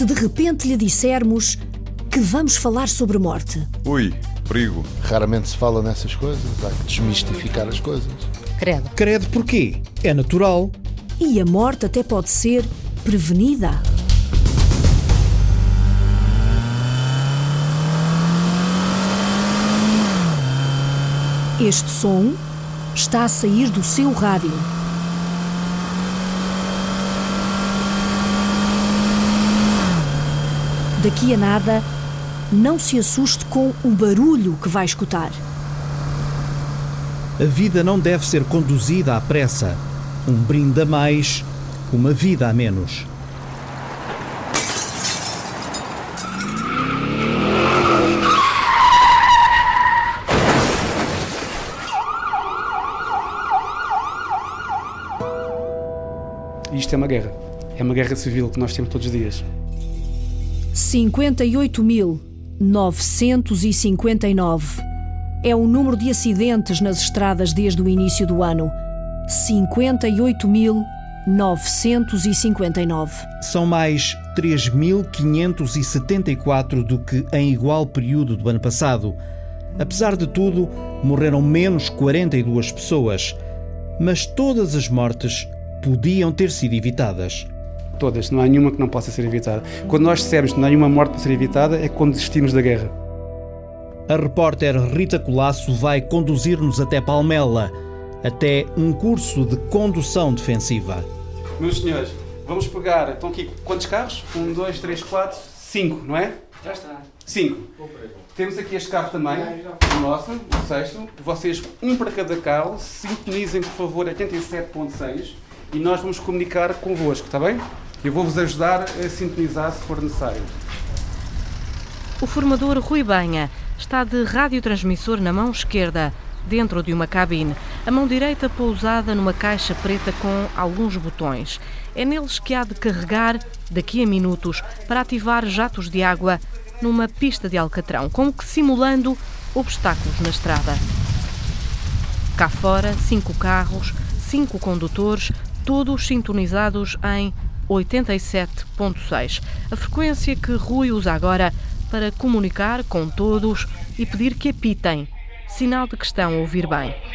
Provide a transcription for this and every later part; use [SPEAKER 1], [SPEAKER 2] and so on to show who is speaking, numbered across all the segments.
[SPEAKER 1] se de repente lhe dissermos que vamos falar sobre morte?
[SPEAKER 2] Ui, perigo.
[SPEAKER 3] Raramente se fala nessas coisas, há que desmistificar as coisas.
[SPEAKER 4] Credo.
[SPEAKER 5] Credo porquê? É natural.
[SPEAKER 1] E a morte até pode ser prevenida. Este som está a sair do seu rádio. Daqui a nada, não se assuste com o barulho que vai escutar.
[SPEAKER 5] A vida não deve ser conduzida à pressa. Um brinde a mais, uma vida a menos.
[SPEAKER 6] Isto é uma guerra. É uma guerra civil que nós temos todos os dias.
[SPEAKER 1] 58.959 é o número de acidentes nas estradas desde o início do ano. 58.959.
[SPEAKER 5] São mais 3.574 do que em igual período do ano passado. Apesar de tudo, morreram menos 42 pessoas. Mas todas as mortes podiam ter sido evitadas.
[SPEAKER 6] Todas, não há nenhuma que não possa ser evitada. Quando nós dissemos que não há nenhuma morte para ser evitada, é quando desistimos da guerra.
[SPEAKER 5] A repórter Rita Colasso vai conduzir-nos até Palmela, até um curso de condução defensiva.
[SPEAKER 6] Meus senhores, vamos pegar. Estão aqui quantos carros? Um, dois, três, quatro, cinco, não é?
[SPEAKER 7] Já está.
[SPEAKER 6] Cinco. Temos aqui este carro também, o nosso, o sexto. Vocês, um para cada carro, sintonizem, por favor, 87.6 e nós vamos comunicar convosco, está bem? Eu vou-vos ajudar a sintonizar se for necessário.
[SPEAKER 4] O formador Rui Banha está de radiotransmissor na mão esquerda, dentro de uma cabine. A mão direita pousada numa caixa preta com alguns botões. É neles que há de carregar, daqui a minutos, para ativar jatos de água numa pista de alcatrão, como que simulando obstáculos na estrada. Cá fora, cinco carros, cinco condutores, todos sintonizados em 87.6, a frequência que Rui usa agora para comunicar com todos e pedir que apitem, sinal de que estão a ouvir bem.
[SPEAKER 7] O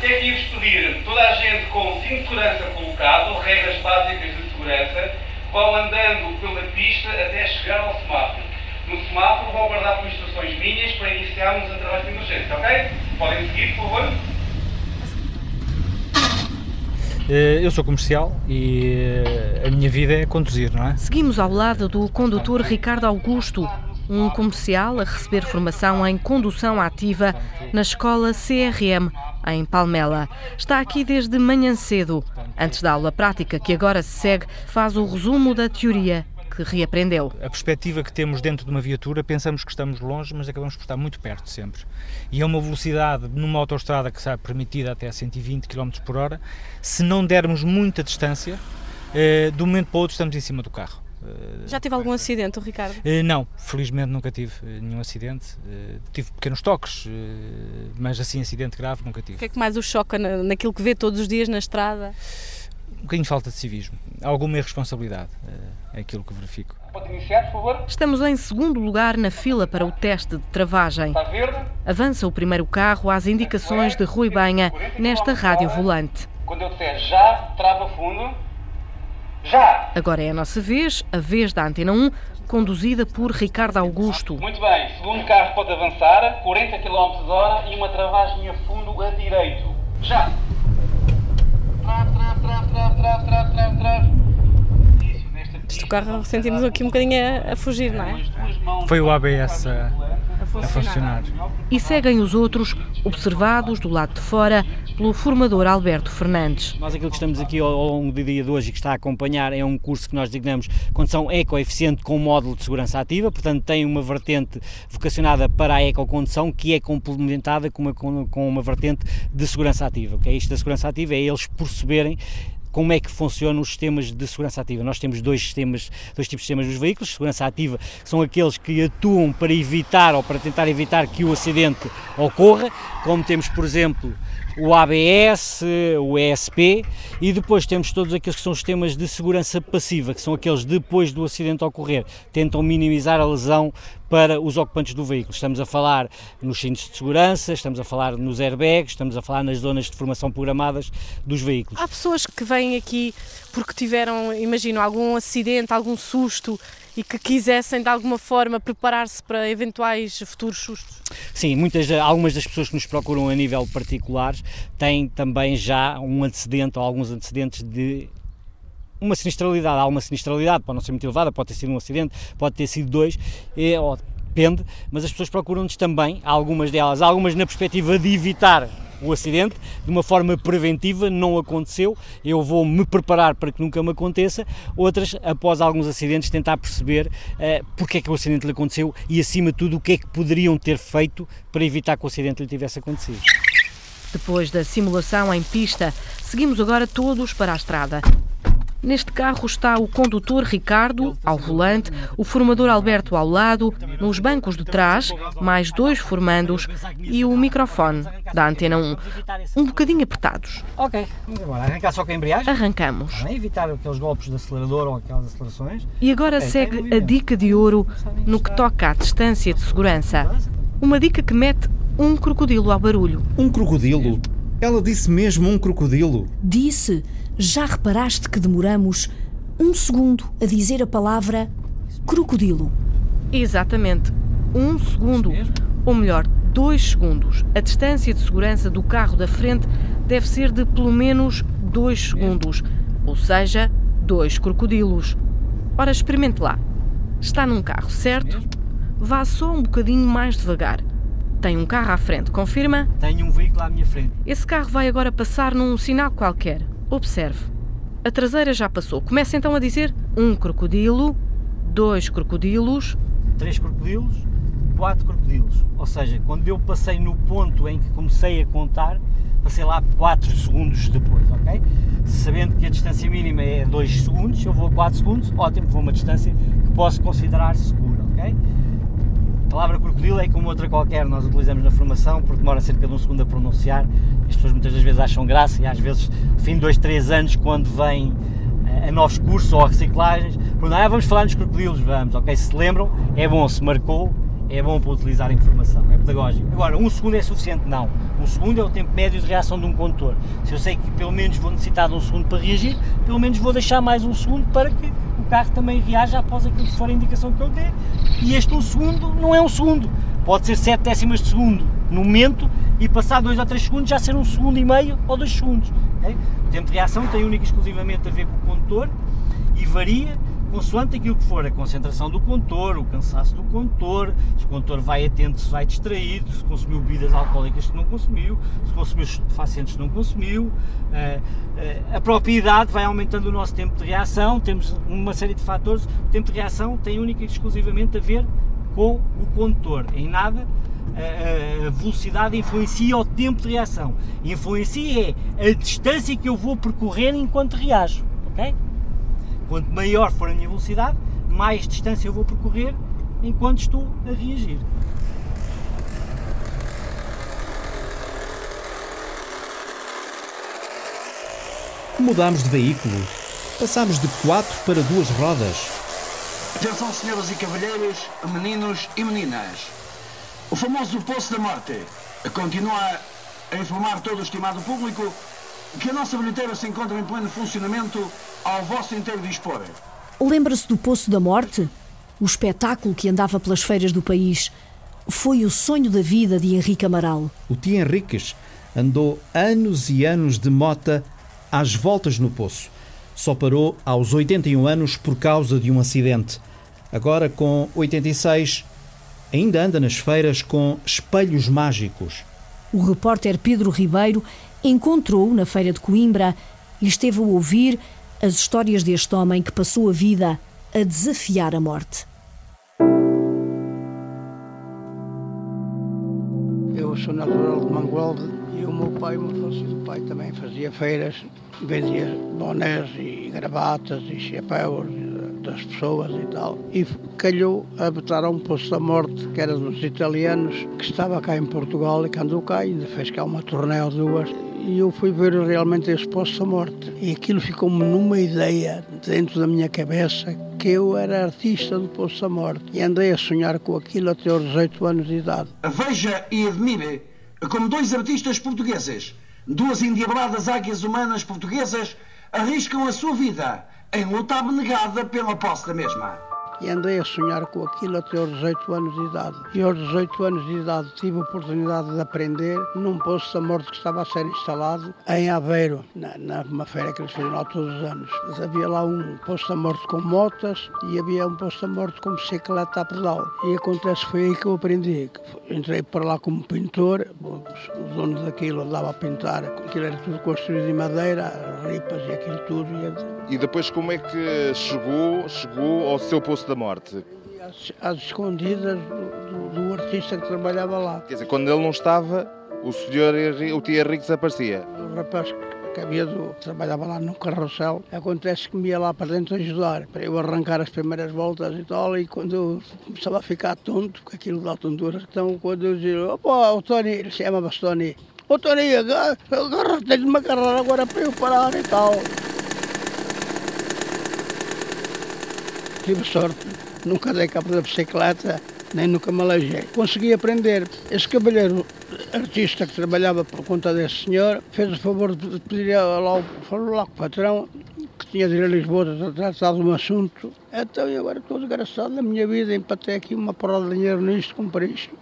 [SPEAKER 7] que é que íamos pedir? Toda a gente com cinto de segurança colocado, regras básicas de segurança, vão andando pela pista até chegar ao semáforo. No semáforo vão aguardar por instruções minhas para iniciarmos a trabalho de emergência, ok? Podem seguir, por favor?
[SPEAKER 8] Eh, Eu sou comercial e eh, a minha vida é conduzir, não é?
[SPEAKER 4] Seguimos ao lado do condutor Ricardo Augusto, um comercial a receber formação em condução ativa na escola CRM, em Palmela. Está aqui desde manhã cedo. Antes da aula prática, que agora se segue, faz o resumo da teoria que reaprendeu.
[SPEAKER 8] A perspectiva que temos dentro de uma viatura, pensamos que estamos longe, mas acabamos por estar muito perto sempre. E é uma velocidade numa autoestrada que está permitida até 120 km por hora. Se não dermos muita distância, eh, de um momento para o outro estamos em cima do carro. Eh,
[SPEAKER 9] Já teve algum acidente, o Ricardo?
[SPEAKER 8] eh, Não, felizmente nunca tive nenhum acidente. Tive pequenos toques, mas assim acidente grave nunca
[SPEAKER 9] O
[SPEAKER 8] tive.
[SPEAKER 9] que é que mais o choca na- naquilo que vê todos os dias na estrada?
[SPEAKER 8] Um bocadinho de falta de civismo, alguma irresponsabilidade, eh, é aquilo que verifico.
[SPEAKER 7] Pode iniciar, por favor?
[SPEAKER 4] Estamos em segundo lugar na fila para o teste de travagem.
[SPEAKER 7] Está verde?
[SPEAKER 4] Avança o primeiro carro às indicações de Rui Banha nesta rádio volante.
[SPEAKER 7] Quando eu disser já, trava fundo. Já!
[SPEAKER 4] Agora é a nossa vez, a vez da Antena 1, conduzida por Ricardo Augusto.
[SPEAKER 7] Muito bem, segundo carro pode avançar, 40 km hora e uma travagem a fundo a direito. Já! Trave, trave,
[SPEAKER 9] carro sentimos aqui um bocadinho a, a fugir, não é?
[SPEAKER 8] Foi o ABS a,
[SPEAKER 9] A
[SPEAKER 8] a funcionar.
[SPEAKER 4] E seguem os outros, observados do lado de fora pelo formador Alberto Fernandes.
[SPEAKER 10] Nós aquilo que estamos aqui ao longo do dia de hoje e que está a acompanhar é um curso que nós designamos condução ecoeficiente com módulo de segurança ativa, portanto tem uma vertente vocacionada para a ecocondução que é complementada com uma, com com uma vertente de segurança ativa. Okay? Isto da segurança ativa é eles perceberem como é que funcionam os sistemas de segurança ativa. Nós temos dois sistemas, dois tipos de sistemas nos veículos. Segurança ativa são aqueles que atuam para evitar ou para tentar evitar que o acidente ocorra, como temos, por exemplo, o ABS, o ESP e depois temos todos aqueles que são sistemas de segurança passiva, que são aqueles depois do acidente ocorrer, tentam minimizar a lesão para os ocupantes do veículo. Estamos a falar nos cintos de segurança, estamos a falar nos airbags, estamos a falar nas zonas de formação programadas dos veículos.
[SPEAKER 9] Há pessoas que vêm aqui porque tiveram, imagino, algum acidente, algum susto e que quisessem de alguma forma preparar-se para eventuais futuros sustos?
[SPEAKER 10] Sim, muitas, algumas das pessoas que nos procuram a nível particular têm também já um antecedente ou alguns antecedentes de uma sinistralidade. Há uma sinistralidade, pode não ser muito elevada, pode ter sido um acidente, pode ter sido dois, é, ou depende, mas as pessoas procuram-nos também, algumas delas, algumas na perspectiva de evitar o acidente de uma forma preventiva, não aconteceu, eu vou me preparar para que nunca me aconteça. Outras, após alguns acidentes, tentar perceber uh, porque é que o acidente lhe aconteceu e, acima de tudo, o que é que poderiam ter feito para evitar que o acidente lhe tivesse acontecido.
[SPEAKER 4] Depois da simulação em pista, seguimos agora todos para a estrada. Neste carro está o condutor Ricardo ao volante, o formador Alberto ao lado, nos bancos de trás, mais dois formandos e o microfone da Antena 1. Um bocadinho apertados.
[SPEAKER 10] Ok, vamos agora. Arrancar só com a embreagem?
[SPEAKER 4] Arrancamos.
[SPEAKER 10] Para evitar aqueles golpes de acelerador ou aquelas acelerações.
[SPEAKER 4] E agora okay, segue a dica de ouro no que toca à distância de segurança. Uma dica que mete um crocodilo ao barulho.
[SPEAKER 5] Um crocodilo? Ela disse mesmo um crocodilo.
[SPEAKER 1] Disse. Já reparaste que demoramos um segundo a dizer a palavra crocodilo?
[SPEAKER 4] Exatamente. Um segundo. Ou melhor, dois segundos. A distância de segurança do carro da frente deve ser de pelo menos dois segundos. Ou seja, dois crocodilos. Ora, experimente lá. Está num carro, certo? Vá só um bocadinho mais devagar. Tem um carro à frente, confirma?
[SPEAKER 10] Tenho um veículo à minha frente.
[SPEAKER 4] Esse carro vai agora passar num sinal qualquer. Observe. A traseira já passou. Começa então a dizer um crocodilo, dois crocodilos.
[SPEAKER 10] Três crocodilos, quatro crocodilos. Ou seja, quando eu passei no ponto em que comecei a contar, passei lá 4 segundos depois, ok? Sabendo que a distância mínima é 2 segundos, eu vou a 4 segundos, ótimo, vou a uma distância que posso considerar segura, ok? Palavra crocodilo é como outra qualquer, nós utilizamos na formação porque demora cerca de um segundo a pronunciar. As pessoas muitas das vezes acham graça e às vezes, fim de dois, três anos, quando vêm a novos cursos ou a reciclagens, perguntam, ah, vamos falar nos crocodilos, vamos, ok? Se lembram, é bom, se marcou, é bom para utilizar a informação, é pedagógico. Agora, um segundo é suficiente? Não. Um segundo é o tempo médio de reação de um condutor. Se eu sei que pelo menos vou necessitar de um segundo para reagir, pelo menos vou deixar mais um segundo para que carro também reaja após aquilo que for a indicação que eu dê. E este um segundo não é um segundo, pode ser 7 décimas de segundo no momento e passar 2 ou 3 segundos já ser um segundo e meio ou 2 segundos. Okay? O tempo de reação tem única e exclusivamente a ver com o condutor e varia consoante aquilo que for a concentração do condutor, o cansaço do condutor, se o condutor vai atento, se vai distraído, se consumiu bebidas alcoólicas que não consumiu, se consumiu estupefacientes que não consumiu, eh, eh, a própria idade vai aumentando o nosso tempo de reação, temos uma série de fatores, o tempo de reação tem única e exclusivamente a ver com o condutor, em nada a velocidade influencia o tempo de reação. Influencia é a distância que eu vou percorrer enquanto reajo, ok? Quanto maior for a minha velocidade, mais distância eu vou percorrer enquanto estou a reagir.
[SPEAKER 5] Mudámos de veículo. Passámos de quatro para duas rodas.
[SPEAKER 2] Atenção, senhoras e cavalheiros, meninos e meninas. O famoso Poço da Morte continua a informar todo o estimado público que a nossa bilheteira se encontra em pleno funcionamento ao vosso inteiro dispor.
[SPEAKER 1] Lembra-se do Poço da Morte? O espetáculo que andava pelas feiras do país foi o sonho da vida de Henrique Amaral.
[SPEAKER 5] O tio Henriques andou anos e anos de mota às voltas no poço. Só parou aos 81 anos por causa de um acidente. Agora, com 86, ainda anda nas feiras com espelhos mágicos.
[SPEAKER 1] O repórter Pedro Ribeiro encontrou-o na Feira de Coimbra e esteve a ouvir as histórias deste homem que passou a vida a desafiar a morte.
[SPEAKER 11] Eu sou natural de Mangualde e o meu pai, o meu falecido pai, também fazia feiras, vendia bonés e gravatas e chapéus das pessoas e tal. E calhou a botar a um posto da morte, que era dos italianos, que estava cá em Portugal e que andou cá, ainda fez cá uma turnê ou duas. E eu fui ver realmente esse da morte. E aquilo ficou-me numa ideia dentro da minha cabeça que eu era artista do Poço da Morte e andei a sonhar com aquilo até aos 18 anos de idade.
[SPEAKER 2] Veja e admire como dois artistas portugueses, duas endiabladas águias humanas portuguesas, arriscam a sua vida em luta abnegada pela posse da mesma
[SPEAKER 11] e andei a sonhar com aquilo até aos 18 anos de idade. E aos 18 anos de idade tive a oportunidade de aprender num posto da morte que estava a ser instalado em Aveiro, na, numa feira que eles faziam lá todos os anos. Havia lá um posto da morte com motas e havia um posto da morte com bicicleta a pedal. E acontece foi aí que eu aprendi. Entrei para lá como pintor, o dono daquilo andava a pintar, aquilo era tudo construído em madeira, ripas e aquilo tudo.
[SPEAKER 12] E depois como é que chegou, chegou ao seu posto da morte?
[SPEAKER 11] Às, às escondidas do, do, do, artista que trabalhava lá.
[SPEAKER 12] Quer dizer, quando ele não estava, o senhor, o tio Henrique desaparecia?
[SPEAKER 11] O rapaz que havia do, trabalhava lá no carrossel, acontece que me ia lá para dentro ajudar, para eu arrancar as primeiras voltas e tal, e quando eu começava a ficar tonto, com aquilo dá tontura, então quando eu dizia, opa, o Tony, ele chamava-se Tony, ô Tony, agarra-te de uma carreira agora para eu parar e tal. Tive sorte, nunca dei cabo da bicicleta, nem nunca me alejei. Consegui aprender. Esse cavalheiro artista que trabalhava por conta desse senhor fez o favor de pedir lá, falou lá o patrão que tinha de ir a Lisboa a tratar de um assunto. Então eu agora estou desgraçado na minha vida, empatei aqui uma porrada de dinheiro nisto, comprei isto.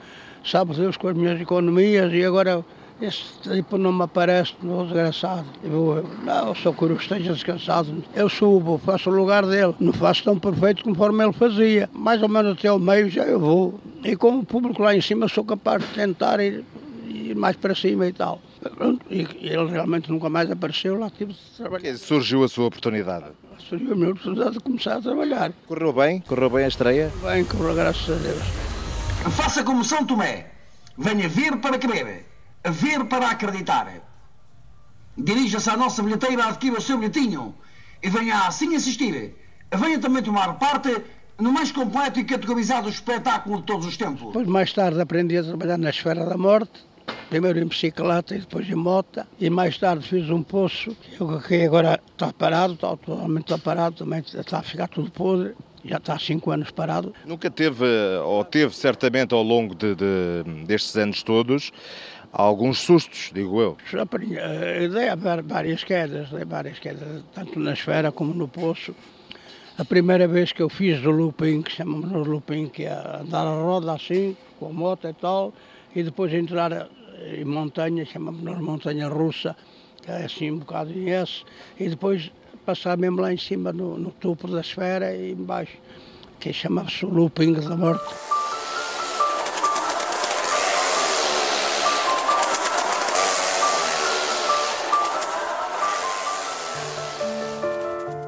[SPEAKER 11] Sabe Deus com as minhas economias e agora esse tipo não me aparece, no desgraçado. Eu, não, só que eu esteja descansado. Eu subo, faço o lugar dele. Não faço tão perfeito conforme ele fazia. Mais ou menos até o meio já eu vou. E com o público lá em cima sou capaz de tentar ir, ir mais para cima e tal. E ele realmente nunca mais apareceu, lá tive de trabalhar.
[SPEAKER 12] Surgiu a sua oportunidade?
[SPEAKER 11] Surgiu a minha oportunidade de começar a trabalhar.
[SPEAKER 12] Correu bem? Correu bem a estreia?
[SPEAKER 11] Bem, correu graças a Deus.
[SPEAKER 2] Faça como São Tomé. Venha vir para querer ver para acreditar. Dirija-se à nossa bilheteira, adquira o seu bilhetinho e venha assim assistir. Venha também tomar parte no mais completo e categorizado espetáculo de todos os tempos.
[SPEAKER 11] Depois, mais tarde, aprendi a trabalhar na esfera da morte. Primeiro em bicicleta e depois em moto. E mais tarde fiz um poço, que agora está parado, está totalmente parado, também está a ficar tudo podre já está há cinco anos parado.
[SPEAKER 12] Nunca teve, ou teve certamente ao longo de, de, destes anos todos, alguns sustos, digo eu.
[SPEAKER 11] Dei várias quedas, dei várias quedas, tanto na esfera como no poço. A primeira vez que eu fiz o looping, que chamamos no looping, que é andar a roda assim, com a moto e tal, e depois entrar em montanha, chamamos nos montanha russa, que é assim um bocado em S, e depois passar mesmo lá em cima, no, no topo da esfera e embaixo, que chamava-se o looping da morte.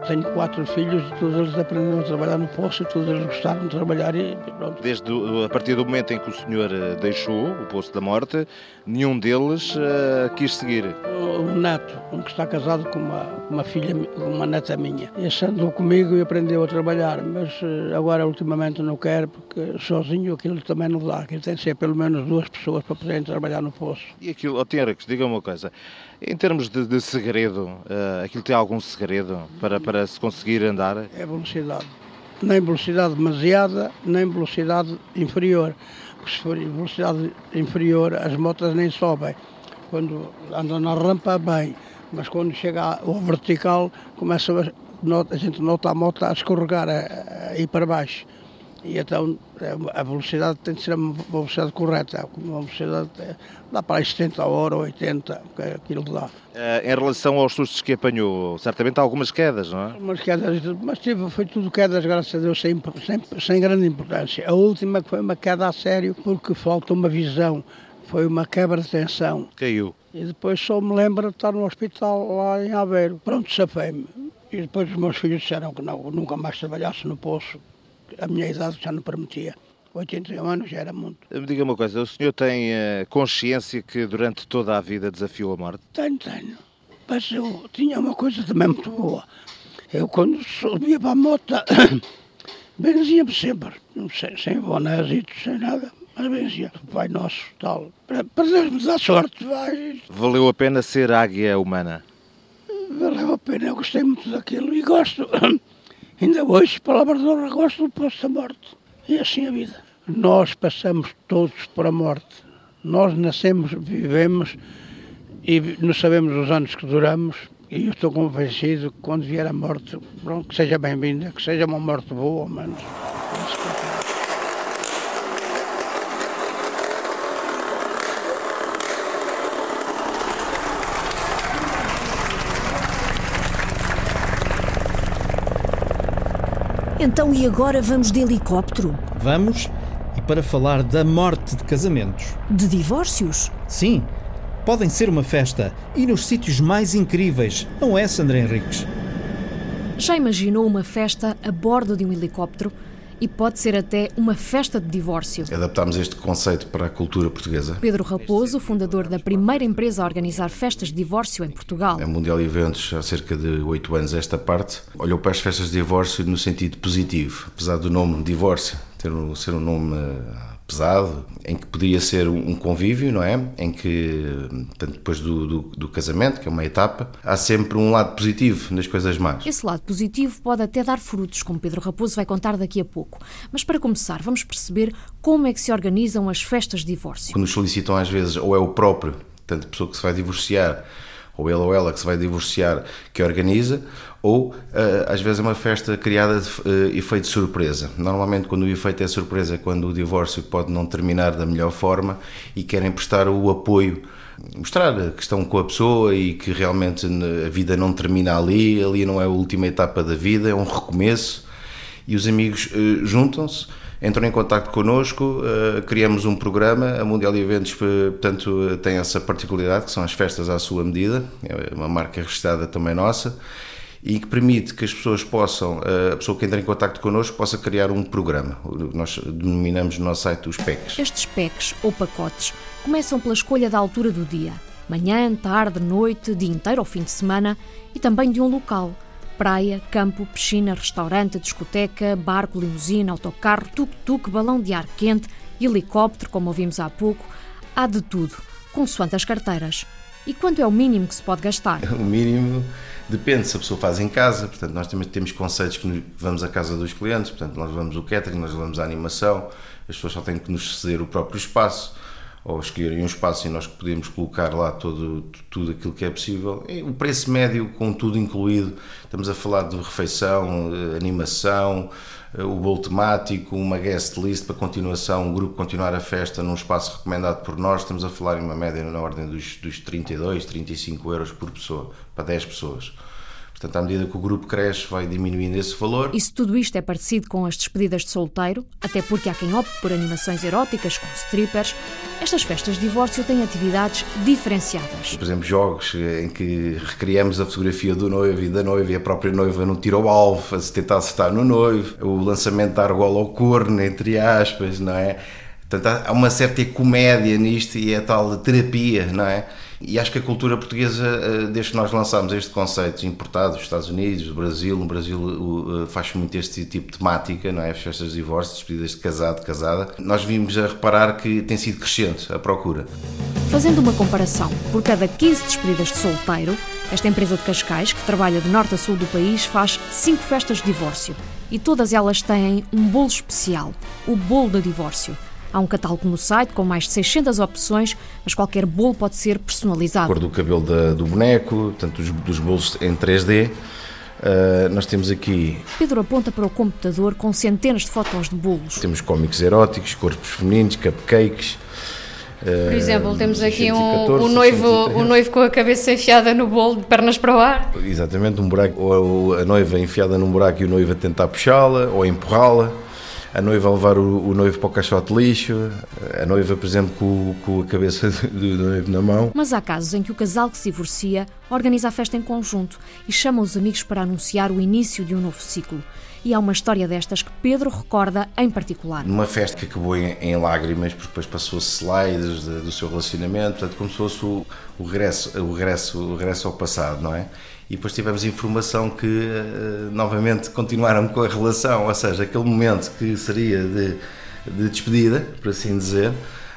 [SPEAKER 11] Tenho quatro filhos e todos eles aprenderam a trabalhar no poço e todos eles gostaram de trabalhar e pronto.
[SPEAKER 12] Desde a partir do momento em que o senhor eh, deixou o Poço da Morte, nenhum deles uh, quis seguir?
[SPEAKER 11] O neto, um que está casado com uma, uma filha, uma neta minha. Esse andou comigo e aprendeu a trabalhar, mas uh, agora ultimamente não quer porque sozinho aquilo também não dá. Aquilo tem de ser pelo menos duas pessoas para poderem trabalhar no poço.
[SPEAKER 12] E aquilo, oh, Tiarex, diga uma coisa, em termos de, de segredo, uh, aquilo tem algum segredo para, para se conseguir andar?
[SPEAKER 11] É velocidade. Nem velocidade demasiada, nem velocidade inferior. Porque se for velocidade inferior, as motas nem sobem. Quando andam na rampa, bem. Mas quando chega ao vertical, começa a, a gente nota a moto a escorregar, a, a ir para baixo. E então é, a velocidade tem de ser uma velocidade correta, uma velocidade dá para aí 70 a hora, 80, que é aquilo dá.
[SPEAKER 12] Eh, em relação aos sustos que apanhou, certamente há algumas quedas, não é?
[SPEAKER 11] Algumas quedas, mas tive, foi tudo quedas, graças a Deus, sem, sem, sem grande importância. A última foi uma queda a sério, porque falta uma visão, foi uma quebra de tensão.
[SPEAKER 12] Caiu.
[SPEAKER 11] E depois só me lembro de estar no hospital lá em Aveiro. Pronto, safei-me. E depois os meus filhos disseram que não, nunca mais trabalhasse no poço a minha idade já não permitia. 81 anos já era muito.
[SPEAKER 12] Me diga uma coisa, o senhor tem uh, consciência que durante toda a vida desafiou a morte?
[SPEAKER 11] Tenho, tenho. Mas eu tinha uma coisa também muito boa. Eu quando subia para a moto, benzia-me sempre, sem, sem bonézito, sem nada, mas benzia. Pai Nosso, tal, para, para Deus me dar sorte, vai.
[SPEAKER 12] Valeu a pena ser águia humana?
[SPEAKER 11] Valeu a pena, eu gostei muito daquilo e gosto, ainda hoje, palavra de honra, gosto do posto da morte. E assim a vida. Nós passamos todos por a morte. Nós nascemos, vivemos e não sabemos os anos que duramos. E eu estou convencido que quando vier a morte, pronto, que seja bem-vinda, que seja uma morte boa, menos.
[SPEAKER 1] Então e agora vamos de helicóptero?
[SPEAKER 5] Vamos e para falar da morte de casamentos.
[SPEAKER 1] De divórcios?
[SPEAKER 5] Sim, podem ser uma festa e nos sítios mais incríveis, não é, Sandra Henriques?
[SPEAKER 1] Já imaginou uma festa a bordo de um helicóptero? E pode ser até uma festa de divórcio.
[SPEAKER 13] Adaptámos este conceito para a cultura portuguesa.
[SPEAKER 1] Pedro Raposo, fundador da primeira empresa a organizar festas de divórcio em Portugal.
[SPEAKER 13] A Mundial Eventos, há cerca de oito anos, esta parte, olhou para as festas de divórcio no sentido positivo. Apesar do nome divórcio ter ser um nome pesado, em que poderia ser um convívio, não é? Em que, tanto depois do, do, do, casamento, que é uma etapa, há sempre um lado positivo nas coisas más.
[SPEAKER 1] Esse lado positivo pode até dar frutos, como Pedro Raposo vai contar daqui a pouco. Mas para começar, vamos perceber como é que se organizam as festas de divórcio.
[SPEAKER 13] Quando nos solicitam, às vezes, ou é o próprio, tanto a pessoa que se vai divorciar, ou ele ou ela que se vai divorciar que organiza, ou uh, às vezes é uma festa criada de uh, efeito surpresa. Normalmente, quando o efeito é surpresa, é quando o divórcio pode não terminar da melhor forma e querem prestar o apoio, mostrar que estão com a pessoa e que realmente a vida não termina ali, ali não é a última etapa da vida, é um recomeço e os amigos uh, juntam-se entram em contato connosco, uh, criamos um programa, a Mundial Eventos, eh, portanto, tem essa particularidade, que são as festas à sua medida, é uma marca registrada também nossa, e que permite que as pessoas possam, eh, a pessoa que entra em contato connosco, possa criar um programa. Nós denominamos no nosso site os PECs.
[SPEAKER 1] Estes PECs, ou pacotes, começam pela escolha da altura do dia. Manhã, tarde, noite, dia inteiro ou fim de semana, e também de um local praia, campo, piscina, restaurante, discoteca, barco, limusina, autocarro, tuk-tuk, balão de ar quente, helicóptero, como ouvimos há pouco. Há de tudo, consoante as carteiras. E quanto é o mínimo que se pode gastar?
[SPEAKER 13] O mínimo depende se a pessoa faz em casa, portanto, nós também temos conceitos que vamos à casa dos clientes, portanto, nós levamos o catering, nós levamos a animação, as pessoas só têm que nos ceder o próprio espaço ou escolherem um espaço e nós podemos colocar lá todo, tudo aquilo que é possível. E o preço médio, com tudo incluído, estamos a falar de refeição, eh, animação, eh, o bolo temático, uma guest list para continuação, um grupo continuar a festa num espaço recomendado por nós, estamos a falar em uma média na ordem dos, dos 32, 35 euros por pessoa, para 10 pessoas. Portanto, à medida que o grupo cresce, vai diminuindo esse valor.
[SPEAKER 1] E se tudo isto é parecido com as despedidas de solteiro, até porque há quem opte por animações eróticas com strippers, estas festas de divórcio têm atividades diferenciadas.
[SPEAKER 13] Por exemplo, jogos em que recriamos a fotografia do noivo e da noiva e a própria noiva no tiro ao alvo, a se tentar acertar no noivo, o lançamento da argola ao corno, entre aspas, não é? Portanto, há uma certa comédia nisto e é tal terapia, não é? E acho que a cultura portuguesa, eh, desde que nós lançámos este conceito importado dos Estados Unidos, do Brasil, no Brasil faz muito este tipo de temática, não é? As festas de divórcio, despedidas de casado, casada. Nós vimos a reparar que tem sido crescente a procura.
[SPEAKER 1] Fazendo uma comparação, por cada 15 despedidas de solteiro, esta empresa de Cascais, que trabalha de norte a sul do país, faz 5 festas de divórcio. E todas elas têm um bolo especial, o bolo de divórcio. Há um catálogo no site com mais de 600 opções, mas qualquer bolo pode ser personalizado. A
[SPEAKER 13] cor do cabelo da, do boneco, tanto dos, dos bolos em 3D. Uh, ah, nós temos aqui.
[SPEAKER 1] Pedro aponta para o computador com centenas de fotos de bolos.
[SPEAKER 13] Temos cómicos eróticos, corpos femininos, cupcakes.
[SPEAKER 14] Por exemplo, temos aqui um, um, noivo, um noivo com a cabeça enfiada no bolo, de pernas para o ar.
[SPEAKER 13] Exatamente, um buraco, ou a noiva enfiada num buraco e o noivo a tentar puxá-la ou empurrá-la a noiva a levar o, o, noivo para o caixote de lixo, a noiva, por exemplo, com, com a cabeça do, do noivo na mão.
[SPEAKER 1] Mas há casos em que o casal que se divorcia organiza a festa em conjunto e chama os amigos para anunciar o início de um novo ciclo. E há uma história destas que Pedro recorda em particular.
[SPEAKER 13] Numa festa que acabou em, em lágrimas, porque depois passou-se slides de, do seu relacionamento, portanto, como se fosse o, o, regresso, o, regresso, o regresso ao passado, não é? E depois tivemos informação que uh, novamente continuaram com a relação, ou seja, aquele momento que seria de, de despedida, por assim dizer,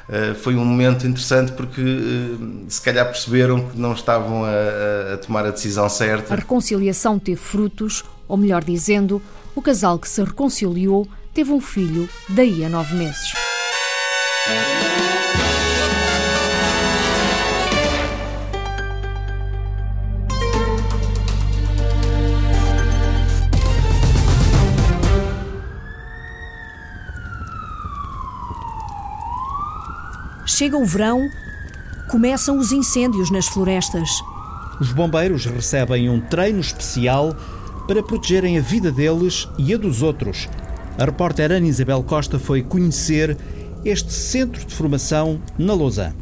[SPEAKER 13] Uh, foi um momento interessante porque uh, se calhar perceberam que não estavam a, a, tomar a decisão certa.
[SPEAKER 1] A reconciliação teve frutos, ou melhor dizendo, o casal que se reconciliou teve um filho daí a nove meses. Chega o verão, começam os incêndios nas florestas.
[SPEAKER 5] Os bombeiros recebem um treino especial para protegerem a vida deles e a dos outros. A repórter Ana Isabel Costa foi conhecer este centro de formação na Lausanne.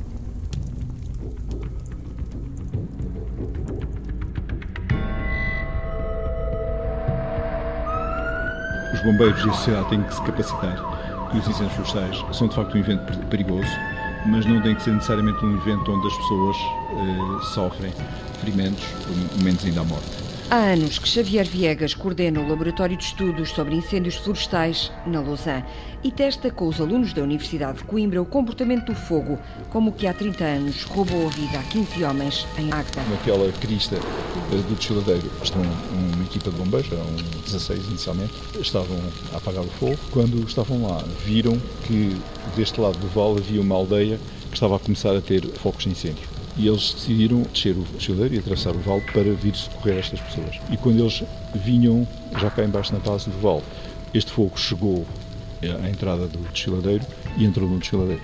[SPEAKER 15] Os bombeiros e a sociedade têm que se capacitar que os incêndios florestais são de facto um evento perigoso, mas não tem que ser necessariamente um evento onde as pessoas eh, sofrem ferimentos, menos ainda a morte.
[SPEAKER 16] Há anos que Xavier Viegas coordena o Laboratório de Estudos sobre Incêndios Florestais na Lausanne e testa com os alunos da Universidade de Coimbra o comportamento do fogo, como o que há 30 anos roubou a vida a 15 homens em Agda.
[SPEAKER 15] Naquela crista do desfiladeiro estão uma equipa de bombeiros, eram 16 inicialmente, estavam a apagar o fogo. Quando estavam lá, viram que deste lado do vale havia uma aldeia que estava a começar a ter focos de incêndio e eles decidiram descer o desfiladeiro e atravessar o vale para vir socorrer estas pessoas. E quando eles vinham já cá embaixo na base do vale, este fogo chegou à entrada do desfiladeiro e entrou no desfiladeiro.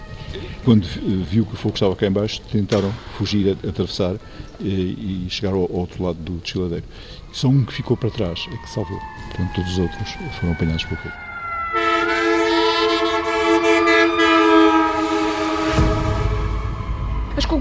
[SPEAKER 15] Quando viu que o fogo estava cá embaixo, tentaram fugir, atravessar e, chegar ao, outro lado do desfiladeiro. Só um que ficou para trás é que salvou. Portanto, todos os outros foram apanhados pelo fogo.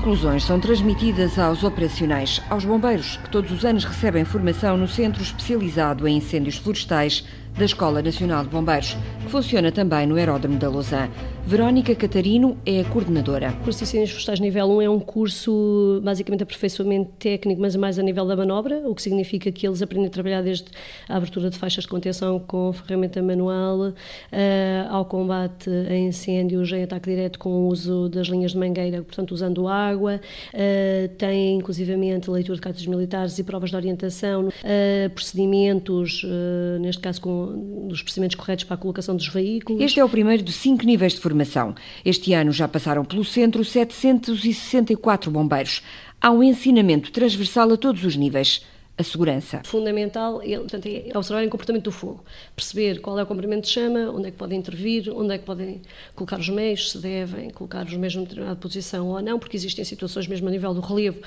[SPEAKER 16] Conclusões são transmitidas aos operacionais, aos bombeiros, que todos os anos recebem formação no Centro Especializado em Incêndios Florestais da Escola Nacional de Bombeiros, que funciona também no Aeródromo da Lausanne. Verónica Catarino é a coordenadora.
[SPEAKER 17] O curso de Incêndios Florestais nível 1 é um curso basicamente aperfeiçoamento técnico, mas mais a nível da manobra, o que significa que eles aprendem a trabalhar desde a abertura de faixas de contenção com ferramenta manual, uh, ao combate a incêndios em ataque direto com o uso das linhas de mangueira, portanto usando água, uh, tem inclusivamente leitura de cartas militares e provas de orientação, uh, procedimentos, neste caso com dos procedimentos corretos para a colocação dos veículos.
[SPEAKER 16] Este é o primeiro de cinco níveis de formação. Este ano já passaram pelo centro 764 bombeiros. Há um ensinamento transversal a todos os níveis a segurança.
[SPEAKER 17] Fundamental é, portanto, é observar o comportamento do fogo, perceber qual é o comprimento de chama, onde é que podem intervir, onde é que podem colocar os meios, se devem colocar os meios numa determinada posição ou não, porque existem situações mesmo a nível do relevo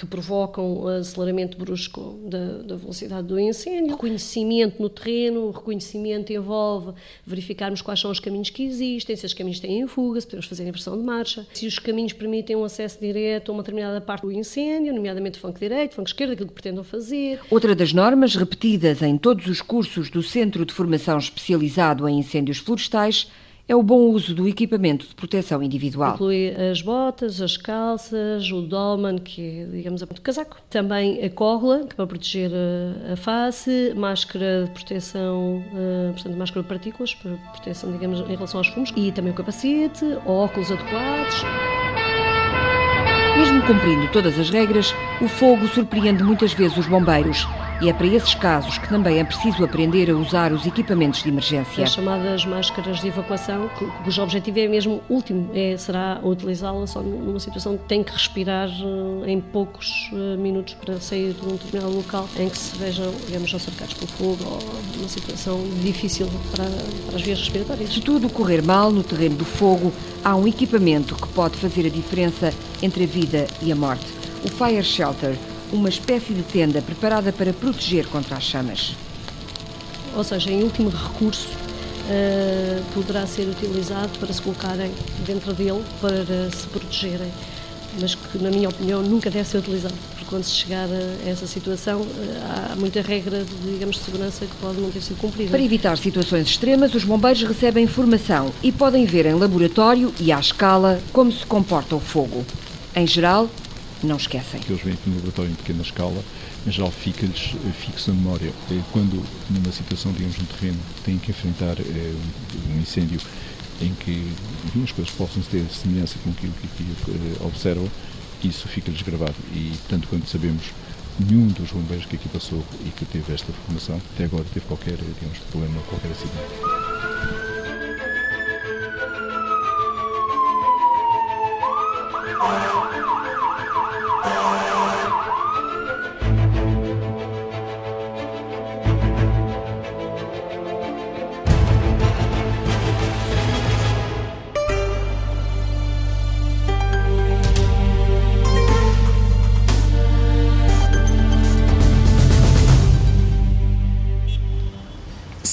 [SPEAKER 17] que provocam o aceleramento brusco da, da, velocidade do incêndio. Reconhecimento no terreno, reconhecimento envolve verificarmos quais são os caminhos que existem, se os caminhos têm fuga, se podemos fazer inversão de marcha, se os caminhos permitem um acesso direto a uma determinada parte do incêndio, nomeadamente flanco direito, flanco esquerdo, aquilo que pretendam fazer.
[SPEAKER 16] Outra das normas repetidas em todos os cursos do Centro de Formação Especializado em Incêndios Florestais é o bom uso do equipamento de proteção individual.
[SPEAKER 17] Inclui as botas, as calças, o dolman, que é, digamos, o casaco. Também a córrula, que é para proteger a, face, máscara de proteção, uh, portanto, máscara de partículas, para proteção, digamos, em relação aos fumos, e também o capacete, óculos adequados.
[SPEAKER 16] Mesmo cumprindo todas as regras, o fogo surpreende muitas vezes os bombeiros. E é para esses casos que também é preciso aprender a usar os equipamentos de emergência.
[SPEAKER 17] As chamadas máscaras de evacuação, cujo objetivo é mesmo último, é, será utilizá-la só numa situação que tem que respirar eh, em poucos eh, minutos para sair de um determinado local em que se vejam, digamos, cercados pelo fogo ou uma situação difícil para, para as vias respiratórias.
[SPEAKER 16] Se tudo correr mal no terreno do fogo, há um equipamento que pode fazer a diferença entre a vida e a morte. O Fire Shelter uma espécie de tenda preparada para proteger contra as chamas.
[SPEAKER 17] Ou seja, em último recurso, uh, poderá ser utilizado para se colocarem dentro dele para se protegerem, mas que, na minha opinião, nunca deve ser utilizado, porque quando se chegar a essa situação, há muita regra, de, digamos, de segurança que pode não ter sido cumprida.
[SPEAKER 16] Para evitar situações extremas, os bombeiros recebem formação e podem ver em laboratório e à escala como se comporta o fogo. Em geral, não esquecem.
[SPEAKER 15] Eles vêm aqui no laboratório em pequena escala, em geral fica-lhes eh, fixo na memória. Eh, quando, numa situação, digamos, no terreno, têm que enfrentar é, um incêndio em que enfim, as coisas possam ter semelhança com aquilo que observam, isso fica-lhes gravado. E, tanto quanto sabemos, nenhum dos bombeiros que aqui passou e que teve esta formação, até agora teve qualquer digamos, problema, qualquer acidente.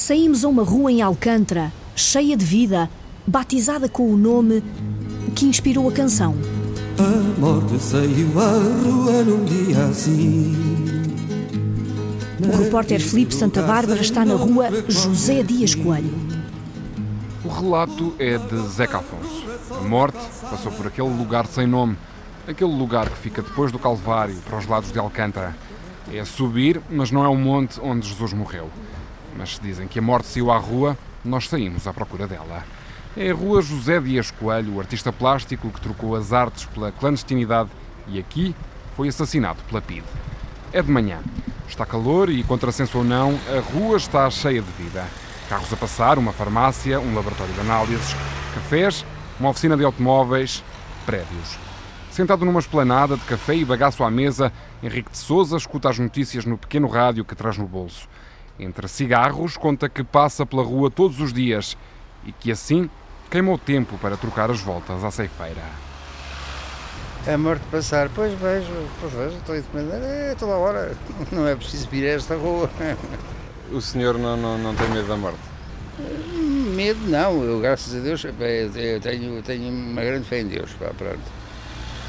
[SPEAKER 1] Saímos a uma rua em Alcântara, cheia de vida, batizada com o nome que inspirou a canção.
[SPEAKER 18] A morte saiu à rua num dia assim.
[SPEAKER 1] O repórter Felipe Santa Bárbara está na rua José Dias Coelho.
[SPEAKER 19] O relato é de Zeca Afonso. A morte passou por aquele lugar sem nome, aquele lugar que fica depois do Calvário, para os lados de Alcântara. É subir, mas não é o monte onde Jesus morreu. Mas se dizem que a morte saiu à rua, nós saímos à procura dela. É a rua José Dias Coelho, o artista plástico que trocou as artes pela clandestinidade e aqui foi assassinado pela PIDE. É de manhã. Está calor e, contrassenso ou não, a rua está cheia de vida. Carros a passar, uma farmácia, um laboratório de análises, cafés, uma oficina de automóveis, prédios. Sentado numa esplanada de café e bagaço à mesa, Henrique de Souza escuta as notícias no pequeno rádio que traz no bolso. Entre cigarros, conta que passa pela rua todos os dias e que assim queimou tempo para trocar as voltas à ceifeira.
[SPEAKER 20] É morte passar, pois vejo, pois vejo, estou encomendado, é toda hora, não é preciso vir a esta rua.
[SPEAKER 19] O senhor não, não, não tem medo da morte?
[SPEAKER 20] Medo não, eu graças a Deus eu tenho, tenho uma grande fé em Deus, pá, pronto.